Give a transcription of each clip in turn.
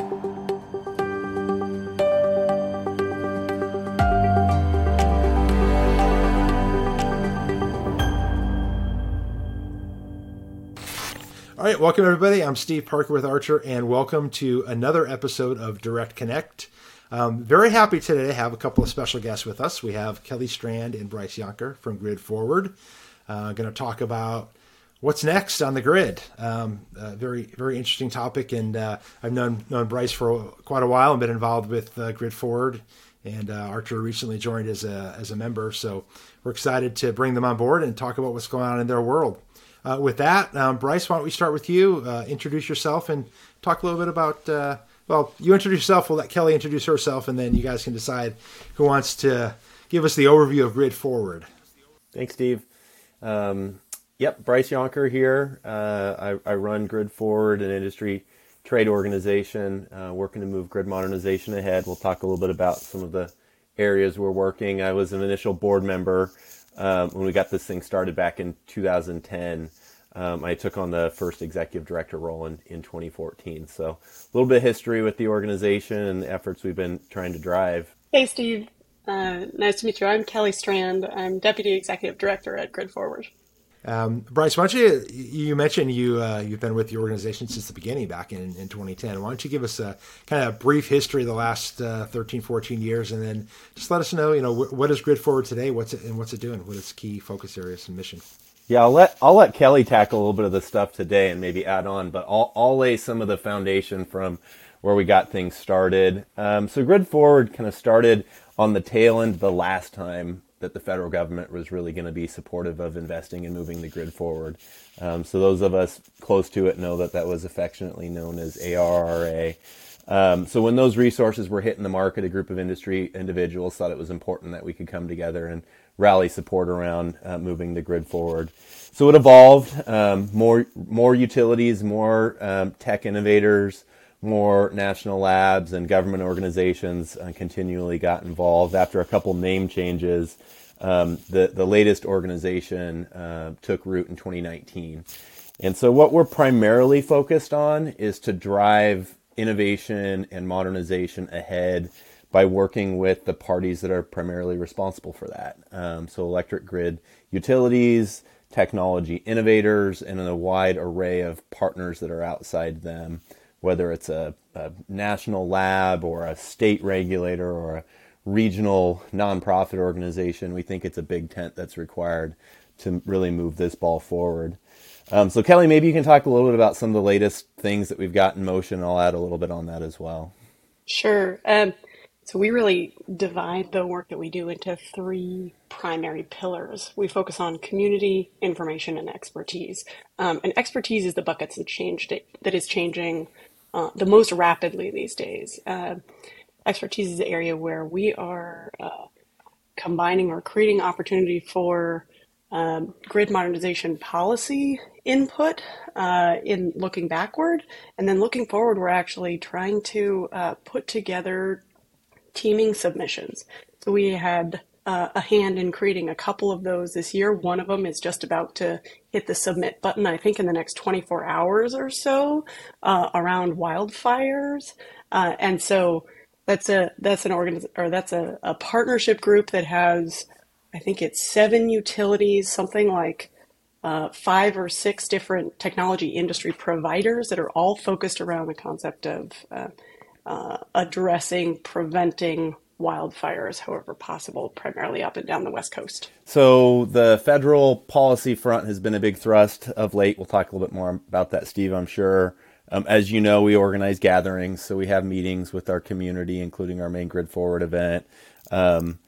All right, welcome everybody. I'm Steve Parker with Archer, and welcome to another episode of Direct Connect. Um, very happy today to have a couple of special guests with us. We have Kelly Strand and Bryce Yonker from Grid Forward. Uh, going to talk about what's next on the grid. Um, uh, very very interesting topic, and uh, I've known known Bryce for quite a while and been involved with uh, Grid Forward. And uh, Archer recently joined as a as a member, so we're excited to bring them on board and talk about what's going on in their world. Uh, with that, um, Bryce, why don't we start with you? Uh, introduce yourself and talk a little bit about. Well, you introduce yourself. We'll let Kelly introduce herself, and then you guys can decide who wants to give us the overview of Grid Forward. Thanks, Steve. Um, yep, Bryce Yonker here. Uh, I, I, run Grid Forward, an industry trade organization uh, working to move grid modernization ahead. We'll talk a little bit about some of the areas we're working. I was an initial board member um, when we got this thing started back in 2010. Um, I took on the first executive director role in, in 2014. So a little bit of history with the organization and the efforts we've been trying to drive. Hey, Steve. Uh, nice to meet you. I'm Kelly Strand. I'm deputy executive director at Grid Forward. Um, Bryce, why don't you? You mentioned you uh, you've been with the organization since the beginning back in, in 2010. Why don't you give us a kind of a brief history of the last uh, 13, 14 years, and then just let us know, you know, wh- what is Grid Forward today? What's it and what's it doing? What its key focus areas and mission? Yeah, I'll let I'll let Kelly tackle a little bit of the stuff today and maybe add on, but I'll I'll lay some of the foundation from where we got things started. Um, so Grid Forward kind of started on the tail end the last time that the federal government was really going to be supportive of investing and moving the grid forward. Um, so those of us close to it know that that was affectionately known as ARRA. Um, so when those resources were hitting the market, a group of industry individuals thought it was important that we could come together and rally support around uh, moving the grid forward. So it evolved. Um, more more utilities, more um, tech innovators, more national labs and government organizations uh, continually got involved. After a couple name changes, um, the the latest organization uh, took root in 2019. And so, what we're primarily focused on is to drive innovation and modernization ahead by working with the parties that are primarily responsible for that. Um, so, electric grid utilities, technology innovators, and a wide array of partners that are outside them whether it's a, a national lab or a state regulator or a regional nonprofit organization. We think it's a big tent that's required to really move this ball forward. Um, so, Kelly, maybe you can talk a little bit about some of the latest things that we've got in motion. I'll add a little bit on that as well. Sure. Um, so, we really divide the work that we do into three primary pillars. We focus on community, information, and expertise. Um, and expertise is the buckets that changed it, that is changing uh, the most rapidly these days. Uh, expertise is the area where we are uh, combining or creating opportunity for um, grid modernization policy input uh, in looking backward. And then looking forward, we're actually trying to uh, put together teaming submissions. So we had uh, a hand in creating a couple of those this year. One of them is just about to hit the submit button, I think, in the next 24 hours or so uh, around wildfires. Uh, and so that's a that's an organ or that's a, a partnership group that has, I think it's seven utilities, something like uh, five or six different technology industry providers that are all focused around the concept of uh, uh, addressing, preventing wildfires however possible, primarily up and down the West Coast. So, the federal policy front has been a big thrust of late. We'll talk a little bit more about that, Steve, I'm sure. Um, as you know, we organize gatherings, so we have meetings with our community, including our main Grid Forward event, um,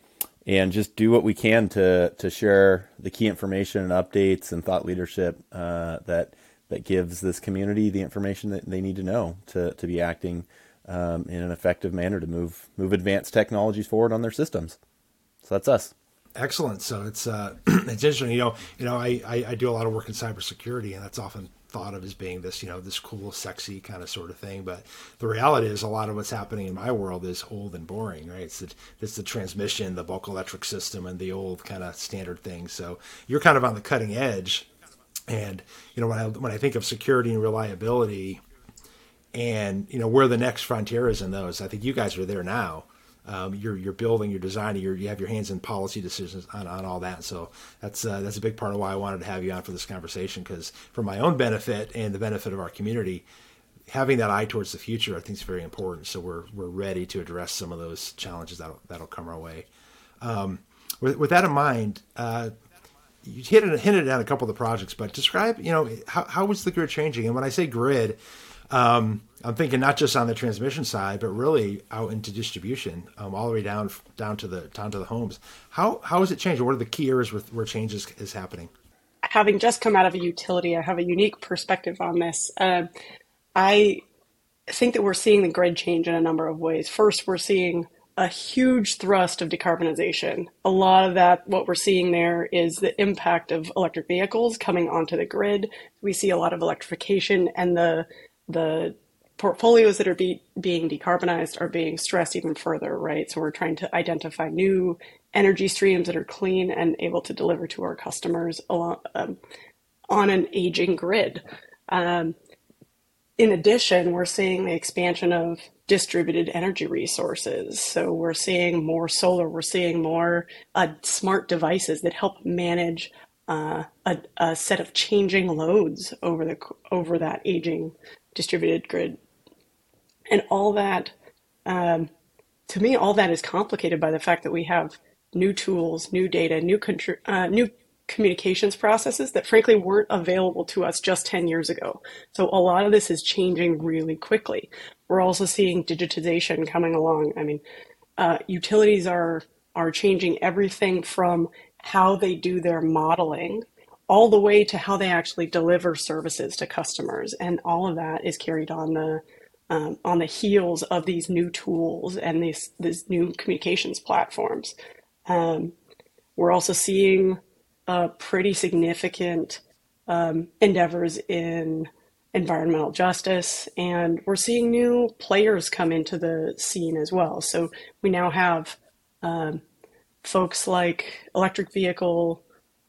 and just do what we can to to share the key information and updates and thought leadership uh, that that gives this community the information that they need to know to to be acting um, in an effective manner to move move advanced technologies forward on their systems. So that's us. Excellent. So it's uh, it's interesting. You know, you know, I, I, I do a lot of work in cybersecurity, and that's often thought of as being this, you know, this cool, sexy kind of sort of thing. But the reality is, a lot of what's happening in my world is old and boring, right? It's the, it's the transmission, the bulk electric system, and the old kind of standard thing. So you're kind of on the cutting edge. And you know, when I when I think of security and reliability, and you know where the next frontier is in those. I think you guys are there now. Um, you're you're building, you're designing, you're, you have your hands in policy decisions on, on all that. So that's uh, that's a big part of why I wanted to have you on for this conversation because for my own benefit and the benefit of our community, having that eye towards the future I think is very important. So we're we're ready to address some of those challenges that'll that'll come our way. Um, with, with that in mind, uh, you hit it, hinted at a couple of the projects, but describe, you know, how, how was the grid changing? And when I say grid, um, I'm thinking not just on the transmission side, but really out into distribution, um, all the way down down to the down to the homes. How how has it changed? What are the key areas with, where changes is happening? Having just come out of a utility, I have a unique perspective on this. Uh, I think that we're seeing the grid change in a number of ways. First, we're seeing a huge thrust of decarbonization. A lot of that, what we're seeing there is the impact of electric vehicles coming onto the grid. We see a lot of electrification and the the portfolios that are be, being decarbonized are being stressed even further, right? So we're trying to identify new energy streams that are clean and able to deliver to our customers along, um, on an aging grid. Um, in addition, we're seeing the expansion of distributed energy resources. So we're seeing more solar, we're seeing more uh, smart devices that help manage uh, a, a, set of changing loads over the over that aging distributed grid, and all that. Um, to me, all that is complicated by the fact that we have new tools, new data, new contr- uh, new communications processes that frankly weren't available to us just 10 years ago. So a lot of this is changing really quickly. We're also seeing digitization coming along. I mean, uh, utilities are are changing everything from how they do their modeling all the way to how they actually deliver services to customers, and all of that is carried on the um, on the heels of these new tools and these these new communications platforms. Um, we're also seeing uh, pretty significant um, endeavors in environmental justice, and we're seeing new players come into the scene as well. So we now have um, folks like electric vehicle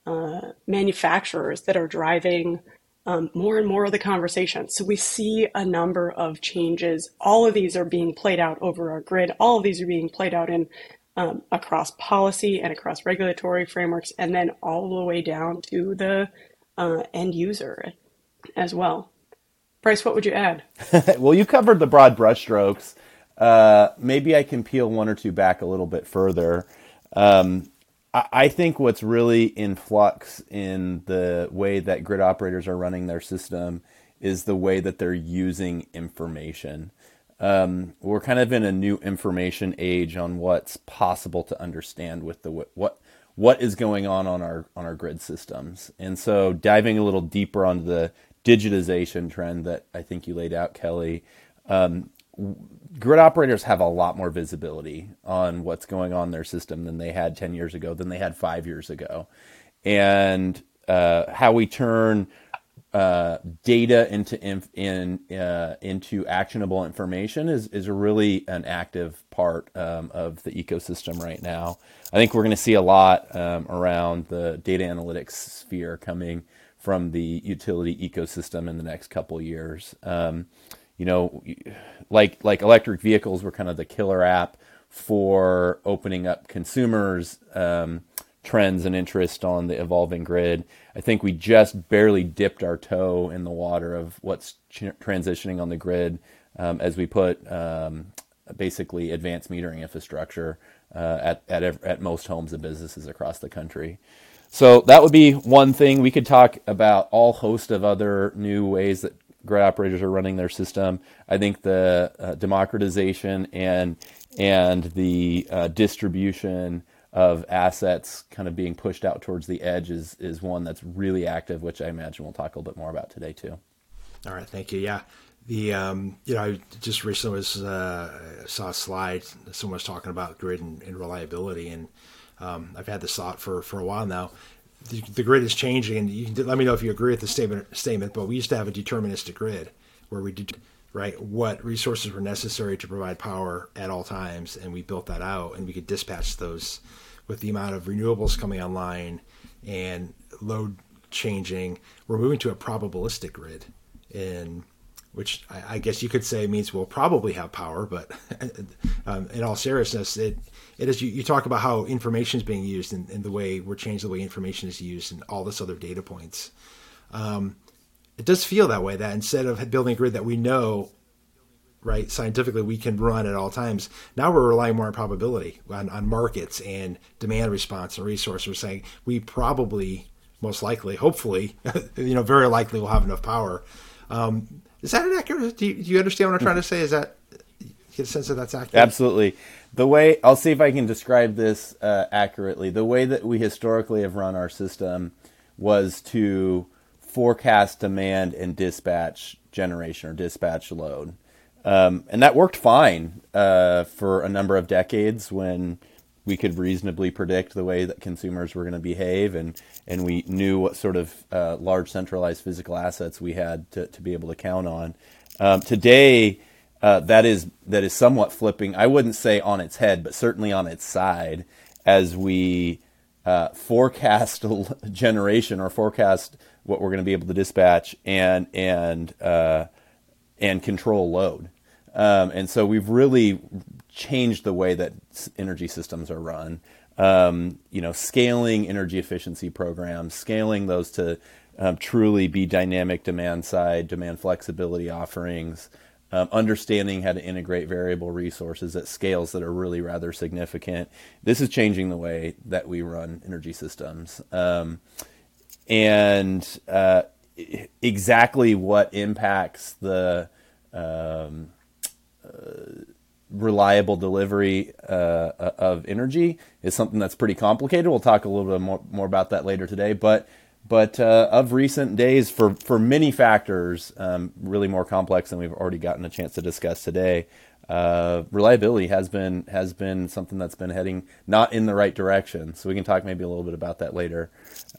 uh, manufacturers that are driving um, more and more of the conversation. So we see a number of changes. All of these are being played out over our grid. All of these are being played out in um, across policy and across regulatory frameworks, and then all the way down to the uh, end user as well. Bryce, what would you add? well, you covered the broad brushstrokes. Uh, maybe I can peel one or two back a little bit further. Um, I, think what's really in flux in the way that grid operators are running their system is the way that they're using information. Um, we're kind of in a new information age on what's possible to understand with the what what is going on on our on our grid systems. And so diving a little deeper onto the digitization trend that I think you laid out, Kelly, um, grid operators have a lot more visibility on what's going on in their system than they had 10 years ago, than they had five years ago. And uh, how we turn uh, data into in, uh, into actionable information is is really an active part um, of the ecosystem right now. I think we're going to see a lot um, around the data analytics sphere coming from the utility ecosystem in the next couple years. Um, you know, like like electric vehicles were kind of the killer app for opening up consumers um, trends and interest on the evolving grid. I think we just barely dipped our toe in the water of what's ch- transitioning on the grid um, as we put um, basically advanced metering infrastructure uh, at, at, at most homes and businesses across the country. So that would be one thing. We could talk about all host of other new ways that grid operators are running their system. I think the uh, democratization and and the uh, distribution of assets kind of being pushed out towards the edge is is one that's really active, which I imagine we'll talk a little bit more about today too. All right, thank you. Yeah, the um, you know I just recently was uh, saw a slide someone was talking about grid and, and reliability, and um, I've had this thought for for a while now. The, the, grid is changing, and you can let me know if you agree with the statement. Statement, but we used to have a deterministic grid where we did right what resources were necessary to provide power at all times, and we built that out, and we could dispatch those with the amount of renewables coming online and load changing, we're moving to a probabilistic grid. And which I, I, guess you could say means we'll probably have power. But um, in all seriousness, it it is you, you talk about how information is being used and, and, the way we're changing the way information is used and all this other data points. Um, it does feel that way. That instead of building a grid that we know right scientifically we can run at all times now we're relying more on probability on, on markets and demand response and resource we're saying we probably most likely hopefully you know very likely will have enough power um, is that an accurate do you, do you, understand what i'm trying to say? Is that get a sense that that's accurate? Absolutely. The way i'll see if i can describe this uh, accurately. The way that we historically have run our system was to forecast demand and dispatch generation or dispatch load. Um, and that worked fine uh, for a number of decades when we could reasonably predict the way that consumers were going to behave, and, and we knew what sort of uh, large centralized physical assets we had to, to be able to count on. Um, today, uh, that is that is somewhat flipping. I wouldn't say on its head, but certainly on its side, as we uh, forecast generation or forecast what we're going to be able to dispatch and and uh, and control load. Um, and so we've really changed the way that energy systems are run. Um, you know, scaling energy efficiency programs, scaling those to um, truly be dynamic demand side, demand flexibility offerings, um, understanding how to integrate variable resources at scales that are really rather significant. This is changing the way that we run energy systems. Um, and uh, exactly what impacts the um, reliable delivery uh, of energy is something that's pretty complicated. We'll talk a little bit more, more about that later today. But but uh, of recent days, for for many factors, um, really more complex than we've already gotten a chance to discuss today. Uh, reliability has been has been something that's been heading not in the right direction. So we can talk maybe a little bit about that later.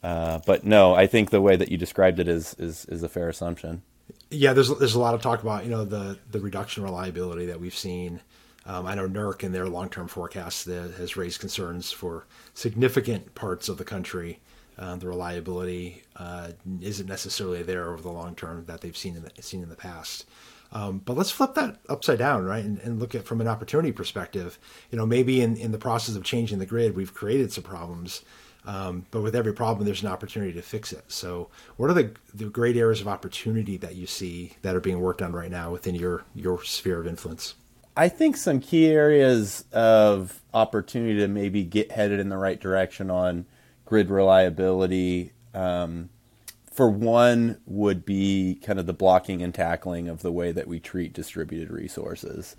Uh, but no, I think the way that you described it is is is a fair assumption. Yeah, there's there's a lot of talk about you know the the reduction reliability that we've seen. Um, I know NERC in their long term forecasts that has raised concerns for significant parts of the country. Uh, the reliability uh, isn't necessarily there over the long term that they've seen in the, seen in the past. Um, but let's flip that upside down, right, and, and, look at from an opportunity perspective. You know, maybe in, in the process of changing the grid, we've created some problems um, but with every problem, there's an opportunity to fix it. So, what are the, the great areas of opportunity that you see that are being worked on right now within your, your sphere of influence? I think some key areas of opportunity to maybe get headed in the right direction on grid reliability. Um, for one, would be kind of the blocking and tackling of the way that we treat distributed resources.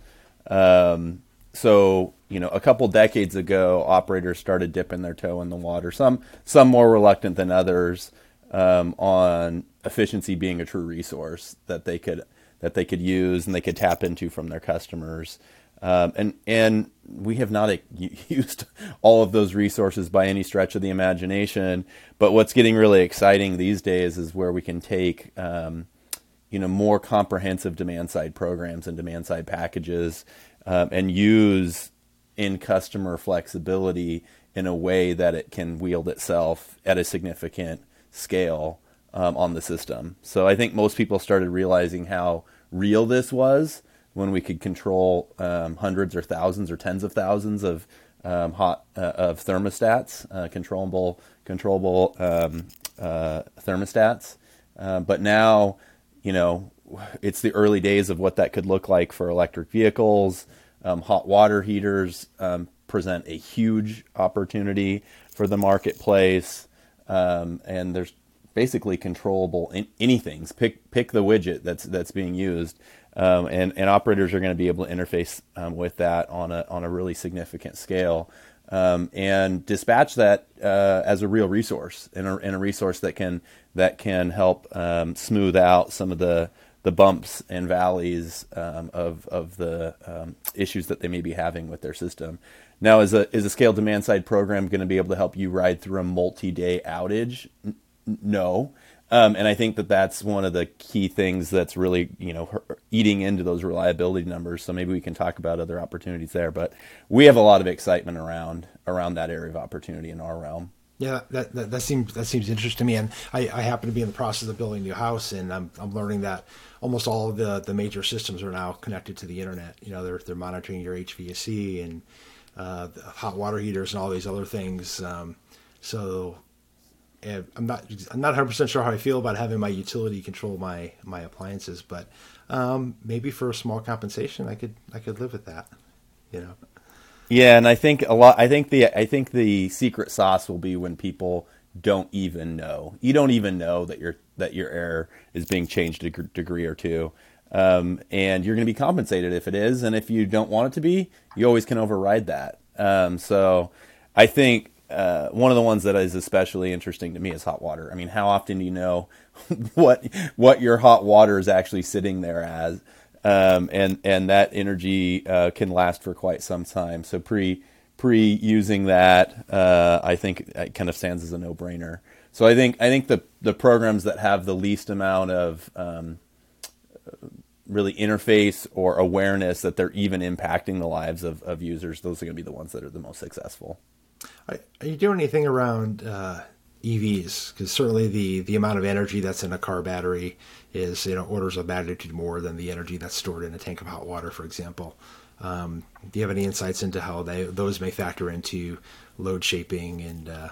Um, so you know a couple decades ago operators started dipping their toe in the water some some more reluctant than others um, on efficiency being a true resource that they could that they could use and they could tap into from their customers. Um, and and we have not used all of those resources by any stretch of the imagination but what's getting really exciting these days is where we can take um, you know more comprehensive demand side programs and demand side packages um, and use in customer flexibility in a way that it can wield itself at a significant scale um, on the system. So I think most people started realizing how real this was when we could control um, hundreds or thousands or tens of thousands of um, hot uh, of thermostats, uh, controllable controllable um, uh, thermostats. Uh, but now, you know, it's the early days of what that could look like for electric vehicles. Um, hot water heaters um, present a huge opportunity for the marketplace, um, and there's basically controllable in, anything. Pick pick the widget that's that's being used, um, and and operators are going to be able to interface um, with that on a on a really significant scale. Um, and dispatch that uh, as a real resource and a, and a, resource that can that can help um, smooth out some of the the bumps and valleys um, of of the um, issues that they may be having with their system. Now, is a is a scale demand side program going to be able to help you ride through a multi day outage? No, um, and I think that that's one of the key things that's really you know eating into those reliability numbers. So maybe we can talk about other opportunities there. But we have a lot of excitement around around that area of opportunity in our realm. Yeah, that, that, that seems that seems interesting to me, and I, I happen to be in the process of building a new house, and I'm I'm learning that almost all of the, the major systems are now connected to the internet. You know, they're they're monitoring your HVAC and uh, hot water heaters and all these other things. Um, so I'm not I'm not 100 percent sure how I feel about having my utility control my my appliances, but um, maybe for a small compensation, I could I could live with that. You know. Yeah, and I think a lot. I think the I think the secret sauce will be when people don't even know. You don't even know that your that your air is being changed a degree or two, um, and you're going to be compensated if it is. And if you don't want it to be, you always can override that. Um, so, I think uh, one of the ones that is especially interesting to me is hot water. I mean, how often do you know what what your hot water is actually sitting there as? um, and and that energy uh, can last for quite some time. So pre pre using that, uh, I think it kind of stands as a no brainer. So I think I think the the programs that have the least amount of um, really interface or awareness that they're even impacting the lives of, of users, those are going to be the ones that are the most successful. Are you doing anything around uh, EVs? Because certainly the the amount of energy that's in a car battery is you know orders of magnitude more than the energy that's stored in a tank of hot water, for example. Um, do you have any insights into how they, those may factor into load shaping and uh,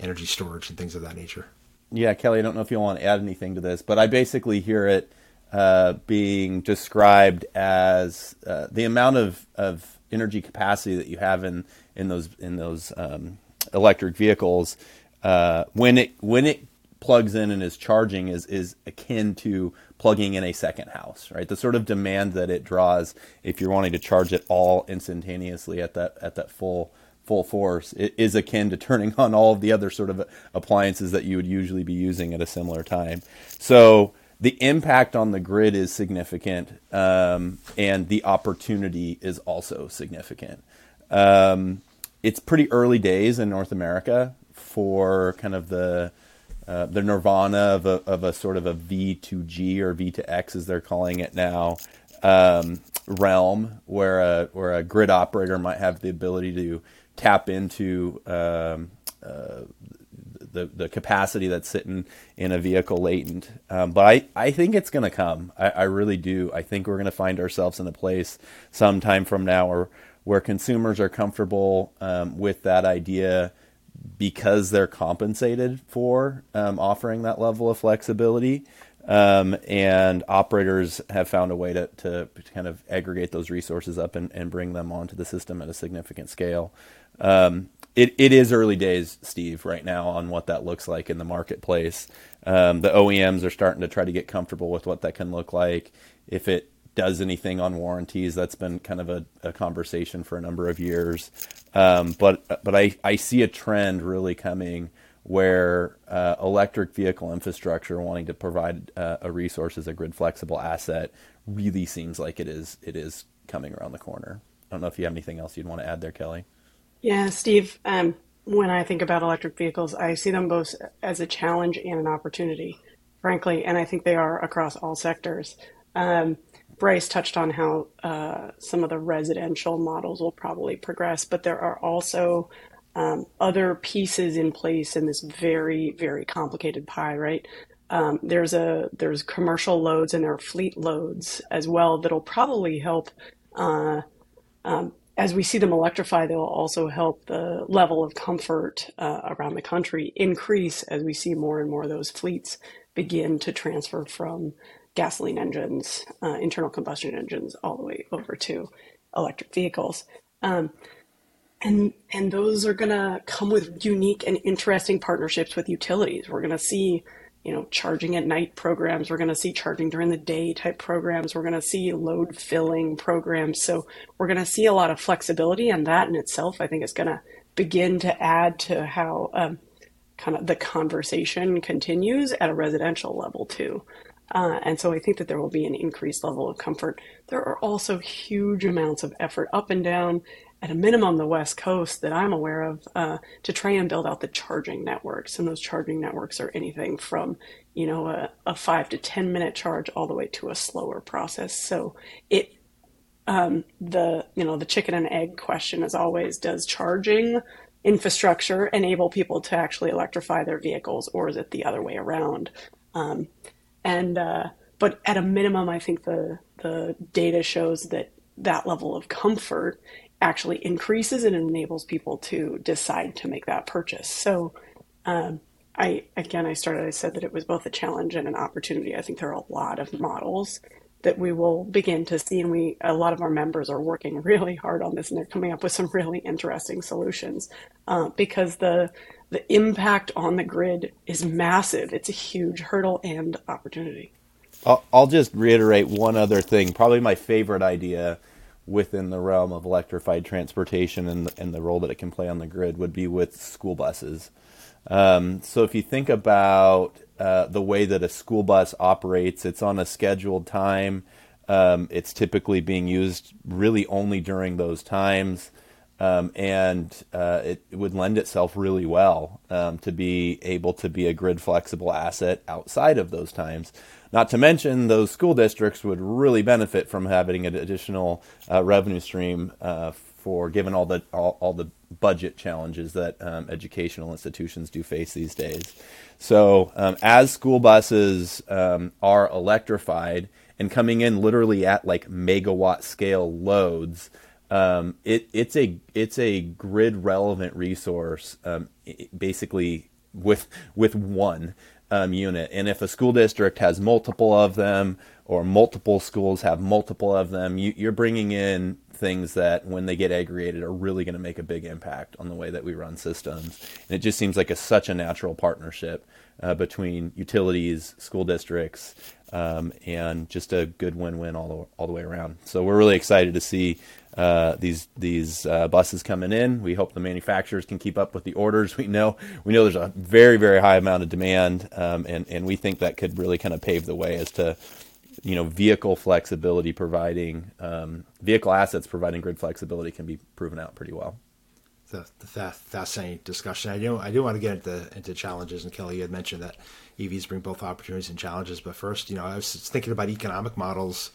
energy storage and things of that nature? Yeah, Kelly, I don't know if you want to add anything to this, but I basically hear it uh, being described as uh, the amount of, of energy capacity that you have in, in those in those um, electric vehicles uh, when it when it plugs in and is charging is is akin to plugging in a second house, right? The sort of demand that it draws if you're wanting to charge it all instantaneously at that at that full full force is akin to turning on all of the other sort of appliances that you would usually be using at a similar time. So the impact on the grid is significant, um, and the opportunity is also significant. Um, it's pretty early days in North America for kind of the uh, the nirvana of a, of a sort of a V2G or V2X as they're calling it now um, realm where a where a grid operator might have the ability to tap into um, uh, the the capacity that's sitting in a vehicle latent. Um, but I, I think it's going to come. I, I, really do. I think we're going to find ourselves in a place sometime from now where where consumers are comfortable um, with that idea because they're compensated for um, offering that level of flexibility. Um, and operators have found a way to, to kind of aggregate those resources up and, and bring them onto the system at a significant scale. Um, it, it is early days, Steve, right now on what that looks like in the marketplace. Um, the OEMs are starting to try to get comfortable with what that can look like. If it does anything on warranties. That's been kind of a, a conversation for a number of years. Um, but but I, I see a trend really coming where uh, electric vehicle infrastructure wanting to provide uh, a resource as a grid flexible asset really seems like it is it is coming around the corner. I don't know if you have anything else you'd want to add there, Kelly. Yeah, Steve. Um, when I think about electric vehicles, I see them both as a challenge and an opportunity, frankly, and I think they are across all sectors. Um, Bryce touched on how uh, some of the residential models will probably progress, but there are also um, other pieces in place in this very, very complicated pie, right? Um, there's a there's commercial loads and there are fleet loads as well that'll probably help uh, um, as we see them electrify. They'll also help the level of comfort uh, around the country increase as we see more and more of those fleets begin to transfer from gasoline engines, uh, internal combustion engines, all the way over to electric vehicles. Um, and and those are going to come with unique and interesting partnerships with utilities. We're going to see, you know, charging at night programs. We're going to see charging during the day type programs. We're going to see load filling programs. So we're going to see a lot of flexibility, and that in itself, I think, is going to begin to add to how um, kind of the conversation continues at a residential level too. Uh, and so I think that there will be an increased level of comfort. There are also huge amounts of effort up and down, at a minimum, the West Coast that I'm aware of, uh, to try and build out the charging networks. And those charging networks are anything from, you know, a, a five to 10 minute charge all the way to a slower process. So it, um, the, you know, the chicken and egg question is always, does charging infrastructure enable people to actually electrify their vehicles, or is it the other way around? Um, and uh, but at a minimum, I think the the data shows that that level of comfort actually increases and enables people to decide to make that purchase. So, um, I again, I started. I said that it was both a challenge and an opportunity. I think there are a lot of models that we will begin to see, and we a lot of our members are working really hard on this, and they're coming up with some really interesting solutions uh, because the the impact on the grid is massive. It's a huge hurdle and opportunity. I'll, I'll just reiterate one other thing. Probably my favorite idea within the realm of electrified transportation and the, and the role that it can play on the grid would be with school buses. Um, so if you think about uh, the way that a school bus operates, it's on a scheduled time. Um, it's typically being used really only during those times. Um, and uh, it, it, would lend itself really well um, to be able to be a grid flexible asset outside of those times. Not to mention, those school districts would really benefit from having an additional uh, revenue stream uh, for given all the all, all the budget challenges that um, educational institutions do face these days. So, um, as school buses um, are electrified and coming in literally at like megawatt scale loads, um, it, it's a it's a grid relevant resource, um, basically with with one um, unit. And if a school district has multiple of them, or multiple schools have multiple of them, you, you're bringing in things that, when they get aggregated, are really going to make a big impact on the way that we run systems. And it just seems like a, such a natural partnership uh, between utilities, school districts, um, and just a good win-win all the, all the way around. So we're really excited to see uh, these these uh, buses coming in. We hope the manufacturers can keep up with the orders. We know we know there's a very very high amount of demand, um, and and we think that could really kind of pave the way as to you know vehicle flexibility providing um, vehicle assets providing grid flexibility can be proven out pretty well. The, the fascinating discussion. I do I do want to get into into challenges, and Kelly, you had mentioned that EVs bring both opportunities and challenges. But first, you know, I was thinking about economic models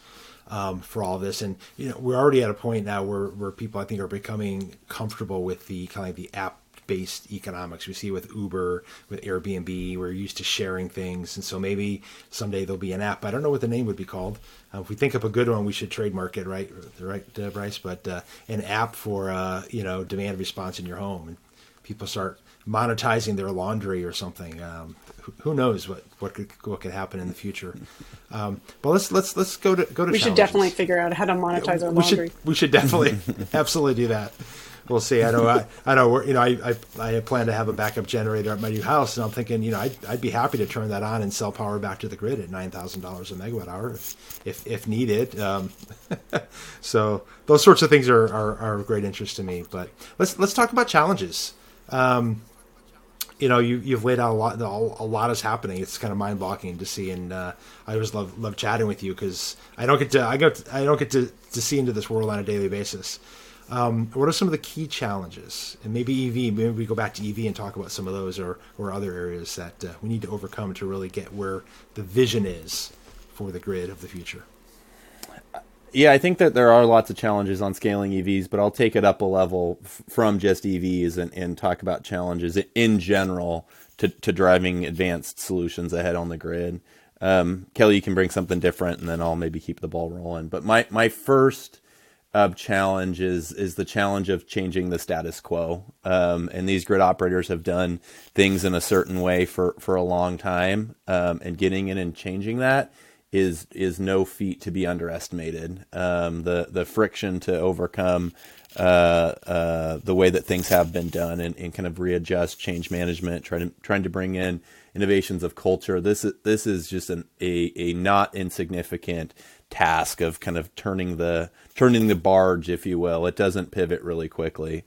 um, for all this. And you know, we're already at a point now where, where people I think are becoming comfortable with the kind of the app based economics we see with Uber, with Airbnb. We're used to sharing things, and so maybe someday there'll be an app. I don't know what the name would be called. Uh, if we think of a good one, we should trademark it, right? Right, uh, Bryce. But uh, an app for uh, you know demand response in your home, and people start monetizing their laundry or something. Um, who knows what what could what could happen in the future? Um, but let's let's let's go to go to. We should definitely figure out how to monetize yeah, our we laundry. Should, we should definitely absolutely do that. We'll see. I know. I, I know. You know. I, I I plan to have a backup generator at my new house, and I'm thinking, you know, I'd, I'd be happy to turn that on and sell power back to the grid at nine thousand dollars a megawatt hour if if, if needed. Um, so those sorts of things are, are, are of great interest to me. But let's let's talk about challenges. Um, you know, you, you've laid out a lot. A lot is happening. It's kind of mind boggling to see, and uh, I always love love chatting with you because I don't get to I go I don't get to, to see into this world on a daily basis. Um, what are some of the key challenges? And maybe EV. Maybe we go back to EV and talk about some of those, or or other areas that uh, we need to overcome to really get where the vision is for the grid of the future. Yeah, I think that there are lots of challenges on scaling EVs, but I'll take it up a level f- from just EVs and, and talk about challenges in general to, to driving advanced solutions ahead on the grid. Um, Kelly, you can bring something different, and then I'll maybe keep the ball rolling. But my my first uh, challenge is is the challenge of changing the status quo. Um, and these grid operators have done things in a certain way for for a long time, um, and getting in and changing that is is no feat to be underestimated. Um, the the friction to overcome uh, uh, the way that things have been done and, and kind of readjust change management, trying to trying to bring in innovations of culture. This is this is just an, a a not insignificant task of kind of turning the turning the barge, if you will. It doesn't pivot really quickly.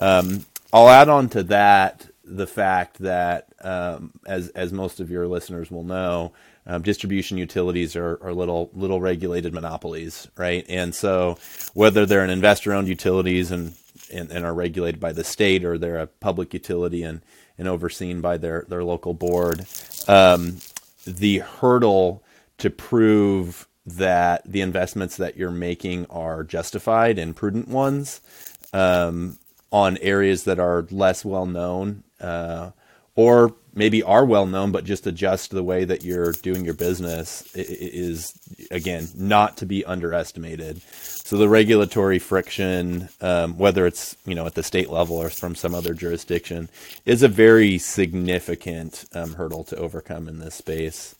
Um, I'll add on to that the fact that, um, as as most of your listeners will know, um, distribution utilities are, are little little regulated monopolies, right? And so whether they're an investor-owned utilities and, and, and are regulated by the state, or they're a public utility and and overseen by their their local board, um, the hurdle to prove that the investments that you're making are justified and prudent ones um, on areas that are less well known, uh, or maybe are well known, but just adjust the way that you're doing your business is again not to be underestimated. So the regulatory friction, um, whether it's you know at the state level or from some other jurisdiction, is a very significant um, hurdle to overcome in this space.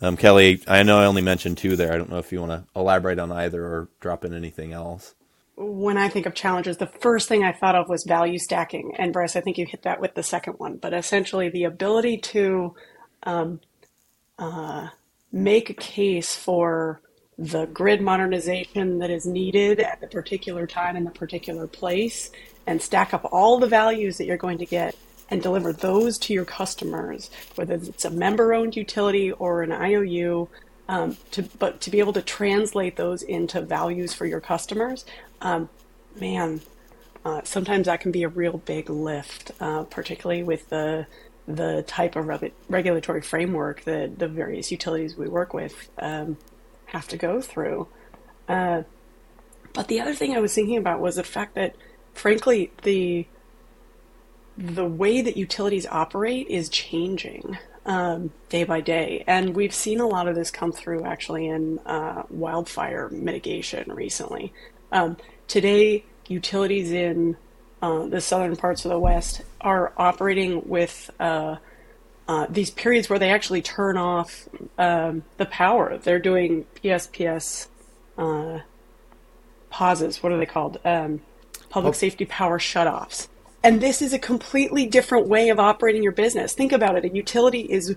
Um, Kelly, I know I only mentioned two there. I don't know if you want to elaborate on either or drop in anything else when I think of challenges, the first thing I thought of was value stacking. And Bryce, I think you hit that with the second one. But essentially, the ability to um, uh, make a case for the grid modernization that is needed at the particular time in the particular place and stack up all the values that you're going to get and deliver those to your customers, whether it's a member owned utility or an IOU. Um, to, but to be able to translate those into values for your customers, um, man, uh, sometimes that can be a real big lift, uh, particularly with the the type of re- regulatory framework that the various utilities we work with um, have to go through. Uh, but the other thing I was thinking about was the fact that, frankly, the the way that utilities operate is changing um, day by day, and we've seen a lot of this come through actually in uh, wildfire mitigation recently. Um, today, utilities in uh, the southern parts of the West are operating with uh, uh, these periods where they actually turn off um, the power. They're doing PSPS uh, pauses. What are they called? Um, public oh. safety power shutoffs. And this is a completely different way of operating your business. Think about it. A utility is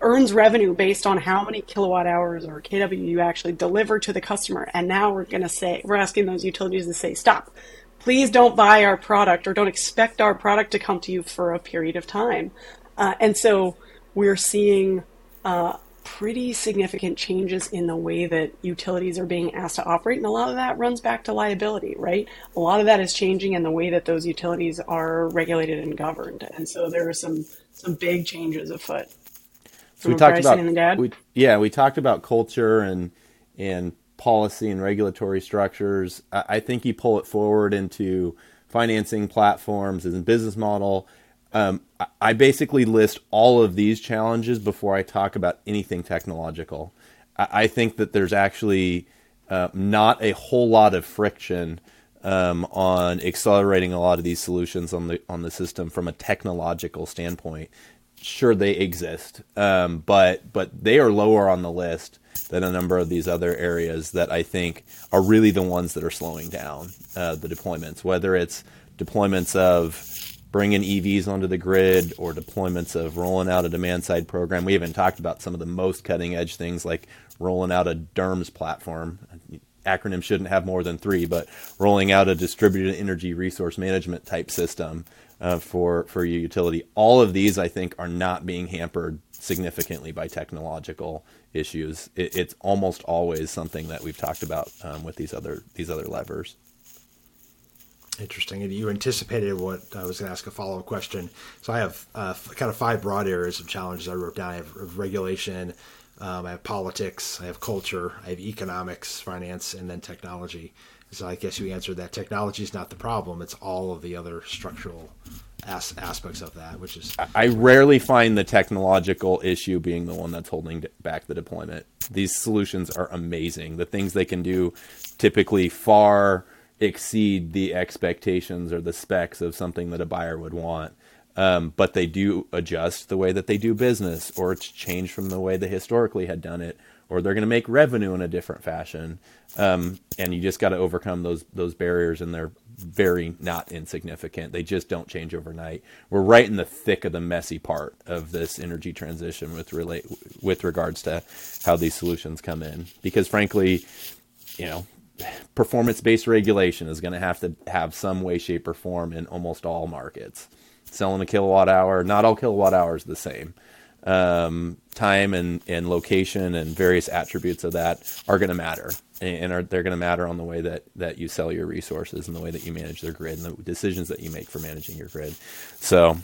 earns revenue based on how many kilowatt hours or kW you actually deliver to the customer. And now we're going to say, we're asking those utilities to say, stop. Please don't buy our product or don't expect our product to come to you for a period of time. Uh, and so we're seeing uh, pretty significant changes in the way that utilities are being asked to operate. And a lot of that runs back to liability, right? A lot of that is changing in the way that those utilities are regulated and governed. And so there are some, some big changes afoot. So we talked about we, yeah, we talked about culture and and policy and regulatory structures. I, I think you pull it forward into financing platforms and business model. Um, I, basically list all of these challenges before I talk about anything technological. I, I think that there's actually uh, not a whole lot of friction um, on accelerating a lot of these solutions on the on the system from a technological standpoint sure they exist, um, but but they are lower on the list than a number of these other areas that I think are really the ones that are slowing down uh, the deployments. Whether it's deployments of bringing EVs onto the grid or deployments of rolling out a demand side program. We haven't talked about some of the most cutting edge things like rolling out a DERMS platform. Acronym shouldn't have more than three, but rolling out a distributed energy resource management type system uh, for for your utility. All of these, I think, are not being hampered significantly by technological issues. It, it's almost always something that we've talked about um, with these other these other levers. Interesting. And you anticipated what I was going to ask a follow up question. So I have uh, kind of five broad areas of challenges I wrote down. I have regulation, um, I have politics, I have culture, I have economics, finance, and then technology. So I guess you answered that technology is not the problem; it's all of the other structural as- aspects of that, which is. I rarely find the technological issue being the one that's holding back the deployment. These solutions are amazing. The things they can do typically far exceed the expectations or the specs of something that a buyer would want. Um, but they do adjust the way that they do business, or it's changed from the way they historically had done it, or they're going to make revenue in a different fashion. Um, and you just got to overcome those those barriers, and they're very not insignificant. They just don't change overnight. We're right in the thick of the messy part of this energy transition with relate with regards to how these solutions come in. Because frankly, you know, performance based regulation is going to have to have some way, shape, or form in almost all markets. Selling a kilowatt hour, not all kilowatt hours the same. Um, time and, and location and various attributes of that are going to matter and are they're going to matter on the way that that you sell your resources and the way that you manage their grid and the decisions that you make for managing your grid. So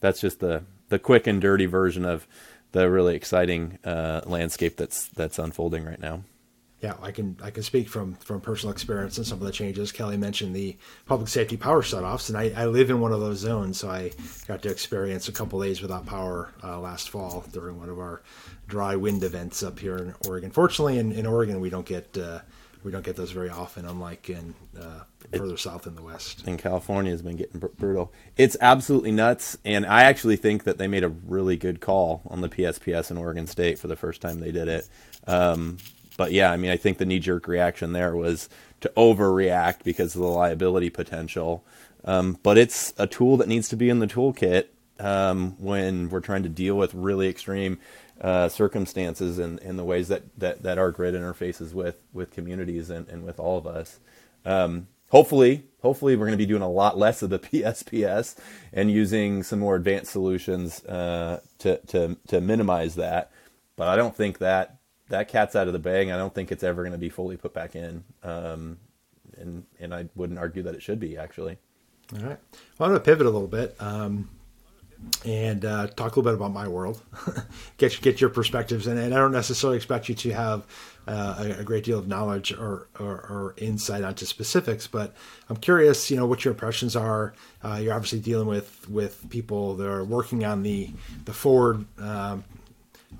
that's just the the quick and dirty version of the really exciting uh, landscape that's that's unfolding right now Yeah, I can I can speak from from personal experience and some of the changes. Kelly mentioned the public safety power shutoffs, and I, I live in one of those zones, so I got to experience a couple days without power uh, last fall during one of our dry wind events up here in Oregon. Fortunately, in, in Oregon, we don't get uh, we don't get those very often, unlike in uh, further south in the west. In California, has been getting br- brutal. It's absolutely nuts, and I actually think that they made a really good call on the PSPS in Oregon State for the first time they did it. Um, but yeah, I mean, I think the knee jerk reaction there was to overreact because of the liability potential. Um, but it's a tool that needs to be in the toolkit um, when we're trying to deal with really extreme uh, circumstances and, and the ways that, that, that our grid interfaces with, with communities and, and with all of us. Um, hopefully, hopefully we're going to be doing a lot less of the PSPS and using some more advanced solutions uh, to, to, to minimize that. But I don't think that that cat's out of the bag. I don't think it's ever going to be fully put back in. Um, and and I wouldn't argue that it should be actually. All right. Well, I'm going to pivot a little bit um, and uh, talk a little bit about my world. get get your perspectives, and, and I don't necessarily expect you to have uh, a, a, great deal of knowledge or, or, or, insight onto specifics, but I'm curious. You know what your impressions are. Uh, you're obviously dealing with with people that are working on the the forward. Um,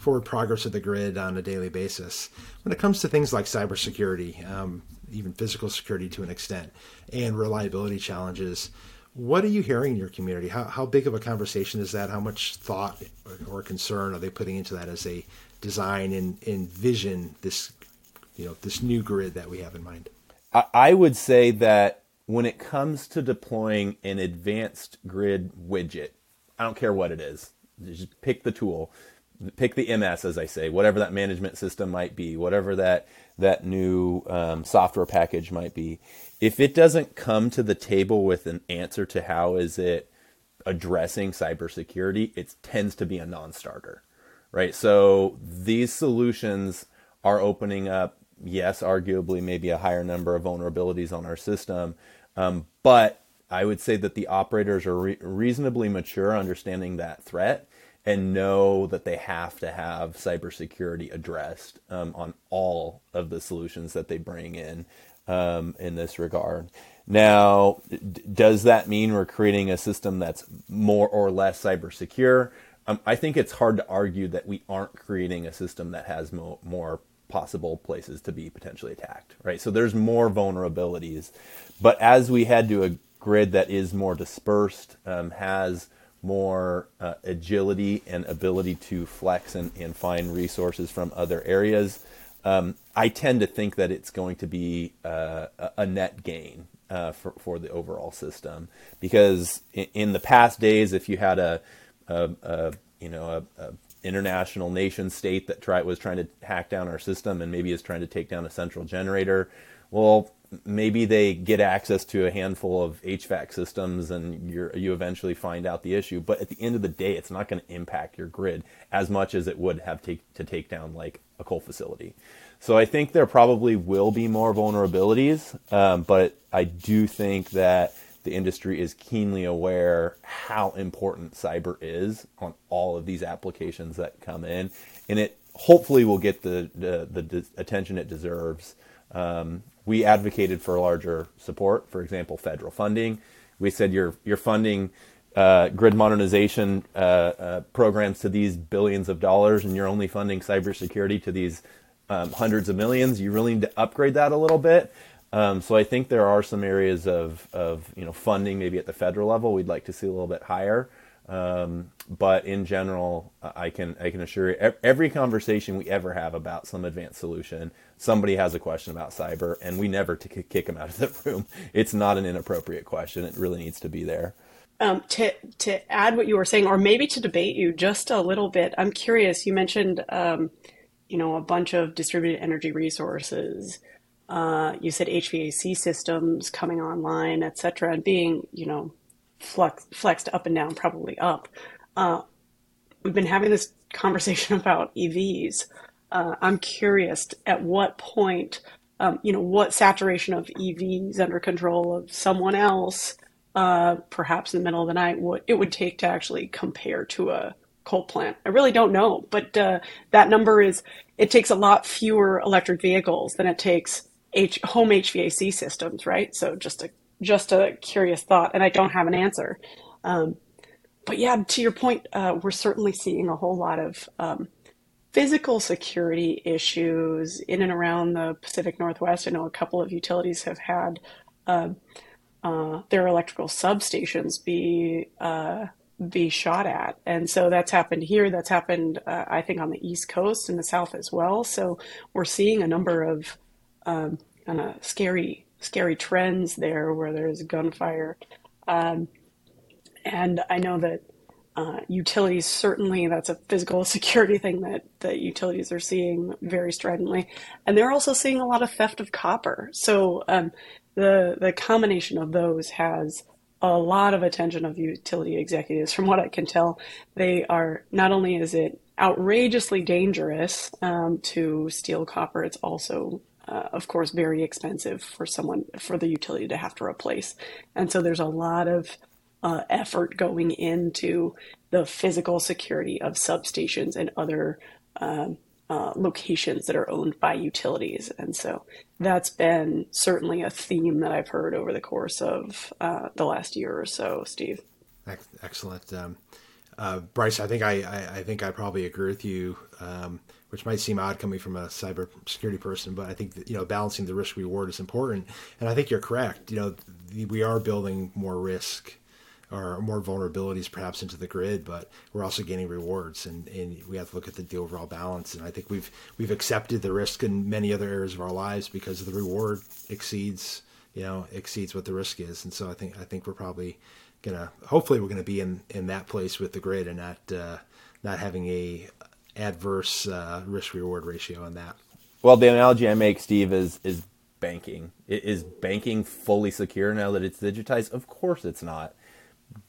forward progress of the grid on a daily basis. When it comes to things like cybersecurity, um, even physical security to an extent, and reliability challenges, what are you hearing in your community? How, how big of a conversation is that? How much thought or concern are they putting into that as they design and envision this, you know, this new grid that we have in mind? I would say that when it comes to deploying an advanced grid widget, I don't care what it is, just pick the tool pick the MS, as I say, whatever that management system might be, whatever that that new um, software package might be. If it doesn't come to the table with an answer to how is it addressing cybersecurity, it tends to be a non-starter, right? So these solutions are opening up, yes, arguably maybe a higher number of vulnerabilities on our system, um, but I would say that the operators are re- reasonably mature understanding that threat and know that they have to have cybersecurity addressed um, on all of the solutions that they bring in um, in this regard. Now, d- does that mean we're creating a system that's more or less cyber secure? Um, I think it's hard to argue that we aren't creating a system that has mo- more possible places to be potentially attacked, right? So there's more vulnerabilities. But as we head to a grid that is more dispersed, um, has more uh, agility and ability to flex and, and find resources from other areas. Um, I tend to think that it's going to be uh, a net gain uh, for, for the overall system because in, in, the past days, if you had a, a, a you know a, a, international nation state that try, was trying to hack down our system and maybe is trying to take down a central generator, well, maybe they get access to a handful of HVAC systems and you eventually find out the issue. But at the end of the day, it's not going to impact your grid as much as it would have take, to take down like a coal facility. So I think there probably will be more vulnerabilities, um, but I do think that the industry is keenly aware how important cyber is on all of these applications that come in, and it hopefully will get the the, the attention it deserves. Um, we advocated for larger support, for example, federal funding. We said you're, you're funding uh, grid modernization uh, uh, programs to these billions of dollars and you're only funding cybersecurity to these um, hundreds of millions. You really need to upgrade that a little bit. Um, so I think there are some areas of, of you know funding maybe at the federal level we'd like to see a little bit higher. Um, but in general, I can I can assure you, every conversation we ever have about some advanced solution, somebody has a question about cyber, and we never t- kick them out of the room. It's not an inappropriate question; it really needs to be there. Um, to to add what you were saying, or maybe to debate you just a little bit, I'm curious. You mentioned, um, you know, a bunch of distributed energy resources. Uh, you said HVAC systems coming online, et cetera, and being, you know, flex, flexed up and down, probably up. Uh, we've been having this conversation about EVs. Uh, I'm curious at what point, um, you know, what saturation of EVs under control of someone else, uh, perhaps in the middle of the night, what it would take to actually compare to a coal plant? I really don't know, but uh, that number is it takes a lot fewer electric vehicles than it takes H- home HVAC systems, right? So just a just a curious thought, and I don't have an answer. Um, but yeah, to your point, uh, we're certainly seeing a whole lot of um, physical security issues in and around the Pacific Northwest. I know a couple of utilities have had uh, uh, their electrical substations be uh, be shot at, and so that's happened here. That's happened, uh, I think, on the East Coast and the South as well. So we're seeing a number of um, kind of scary, scary trends there where there's gunfire. Um, and I know that uh, utilities certainly that's a physical security thing that that utilities are seeing very stridently, and they're also seeing a lot of theft of copper. So um, the the combination of those has a lot of attention of utility executives. From what I can tell, they are not only is it outrageously dangerous um, to steal copper, it's also uh, of course very expensive for someone for the utility to have to replace, and so there's a lot of uh, effort going into the physical security of substations and other um, uh, locations that are owned by utilities. And so that's been certainly a theme that I've heard over the course of uh, the last year or so, Steve. Excellent. Um, uh, Bryce, I think I, I, I, think I probably agree with you, um, which might seem odd coming from a cybersecurity person, but I think that, you know balancing the risk reward is important, and I think you're correct. You know, the, we are building more risk or more vulnerabilities perhaps into the grid, but we're also gaining rewards, and, and we have to look at the, the overall balance. And I think we've we've accepted the risk in many other areas of our lives because the reward exceeds you know exceeds what the risk is, and so I think I think we're probably gonna hopefully we're gonna be in in that place with the grid and not uh, not having a adverse uh, risk reward ratio on that. Well, the analogy I make, Steve, is is banking. Is banking fully secure now that it's digitized? Of course, it's not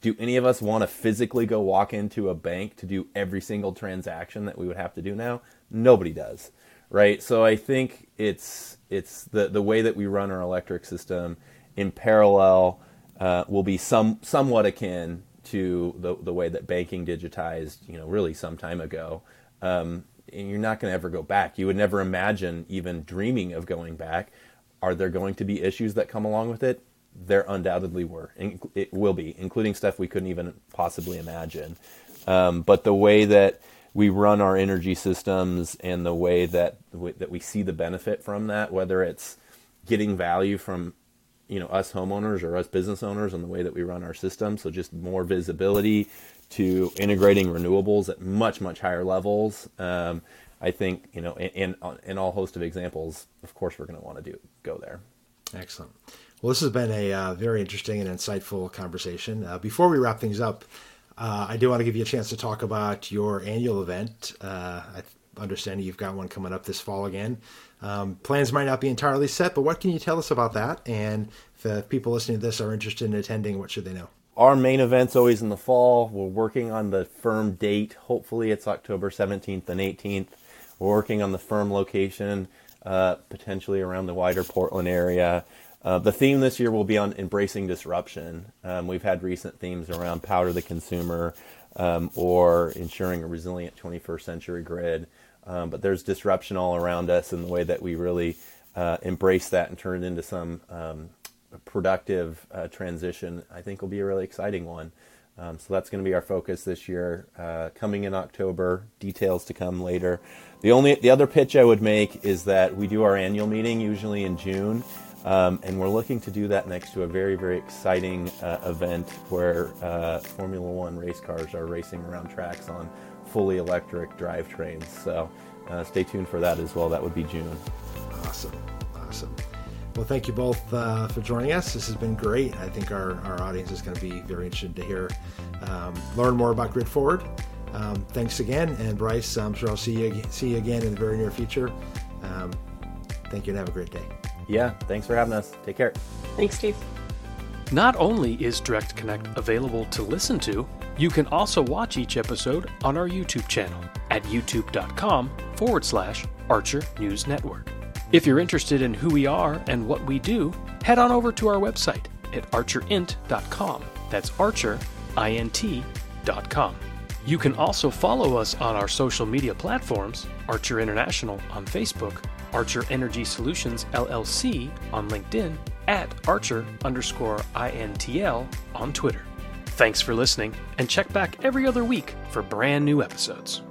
do any of us want to physically go walk into a bank to do every single transaction that we would have to do now? Nobody does, right? So I think it's it's the the way that we run our electric system in parallel uh, will be some somewhat akin to the the way that banking digitized, you know, really some time ago. Um, and you're not going to ever go back. You would never imagine even dreaming of going back. Are there going to be issues that come along with it? There undoubtedly were. And it will be, including stuff we couldn't even possibly imagine. Um, but the way that we run our energy systems and the way that that we see the benefit from that, whether it's getting value from you know us homeowners or us business owners on the way that we run our system, so just more visibility to integrating renewables at much much higher levels. Um, I think you know, in, in, in all host of examples, of course, we're going to want to do go there. Excellent. Well, this has been a uh, very interesting and insightful conversation. Uh, before we wrap things up, uh, I do want to give you a chance to talk about your annual event. Uh, I understand you've got one coming up this fall again. Um, plans might not be entirely set, but what can you tell us about that? And if people listening to this are interested in attending, what should they know? Our main event's always in the fall. We're working on the firm date. Hopefully, it's October 17th and 18th. We're working on the firm location, uh, potentially around the wider Portland area. Uh, the theme this year will be on embracing disruption. Um, we've had recent themes around power to the consumer um, or ensuring a resilient 21st century grid. Um, but there's disruption all around us, and the way that we really uh, embrace that and turn it into some um, productive uh, transition, I think, will be a really exciting one. Um, so that's going to be our focus this year. Uh, coming in October, details to come later. The only the other pitch I would make is that we do our annual meeting usually in June. Um, and we're looking to do that next to a very, very exciting uh, event where uh, Formula One race cars are racing around tracks on fully electric drivetrains. So uh, stay tuned for that as well. That would be June. Awesome. Awesome. Well, thank you both uh, for joining us. This has been great. I think our, our audience is going to be very interested to hear, um, learn more about Grid Forward. Um, thanks again. And Bryce, I'm sure I'll see you, see you again in the very near future. Um, thank you and have a great day. Yeah, thanks for having us. Take care. Thanks, Steve. Not only is Direct Connect available to listen to, you can also watch each episode on our YouTube channel at youtube.com forward slash Archer News Network. If you're interested in who we are and what we do, head on over to our website at archerint.com. That's archerint.com. You can also follow us on our social media platforms Archer International on Facebook, Archer Energy Solutions LLC on LinkedIn, at Archer underscore INTL on Twitter. Thanks for listening, and check back every other week for brand new episodes.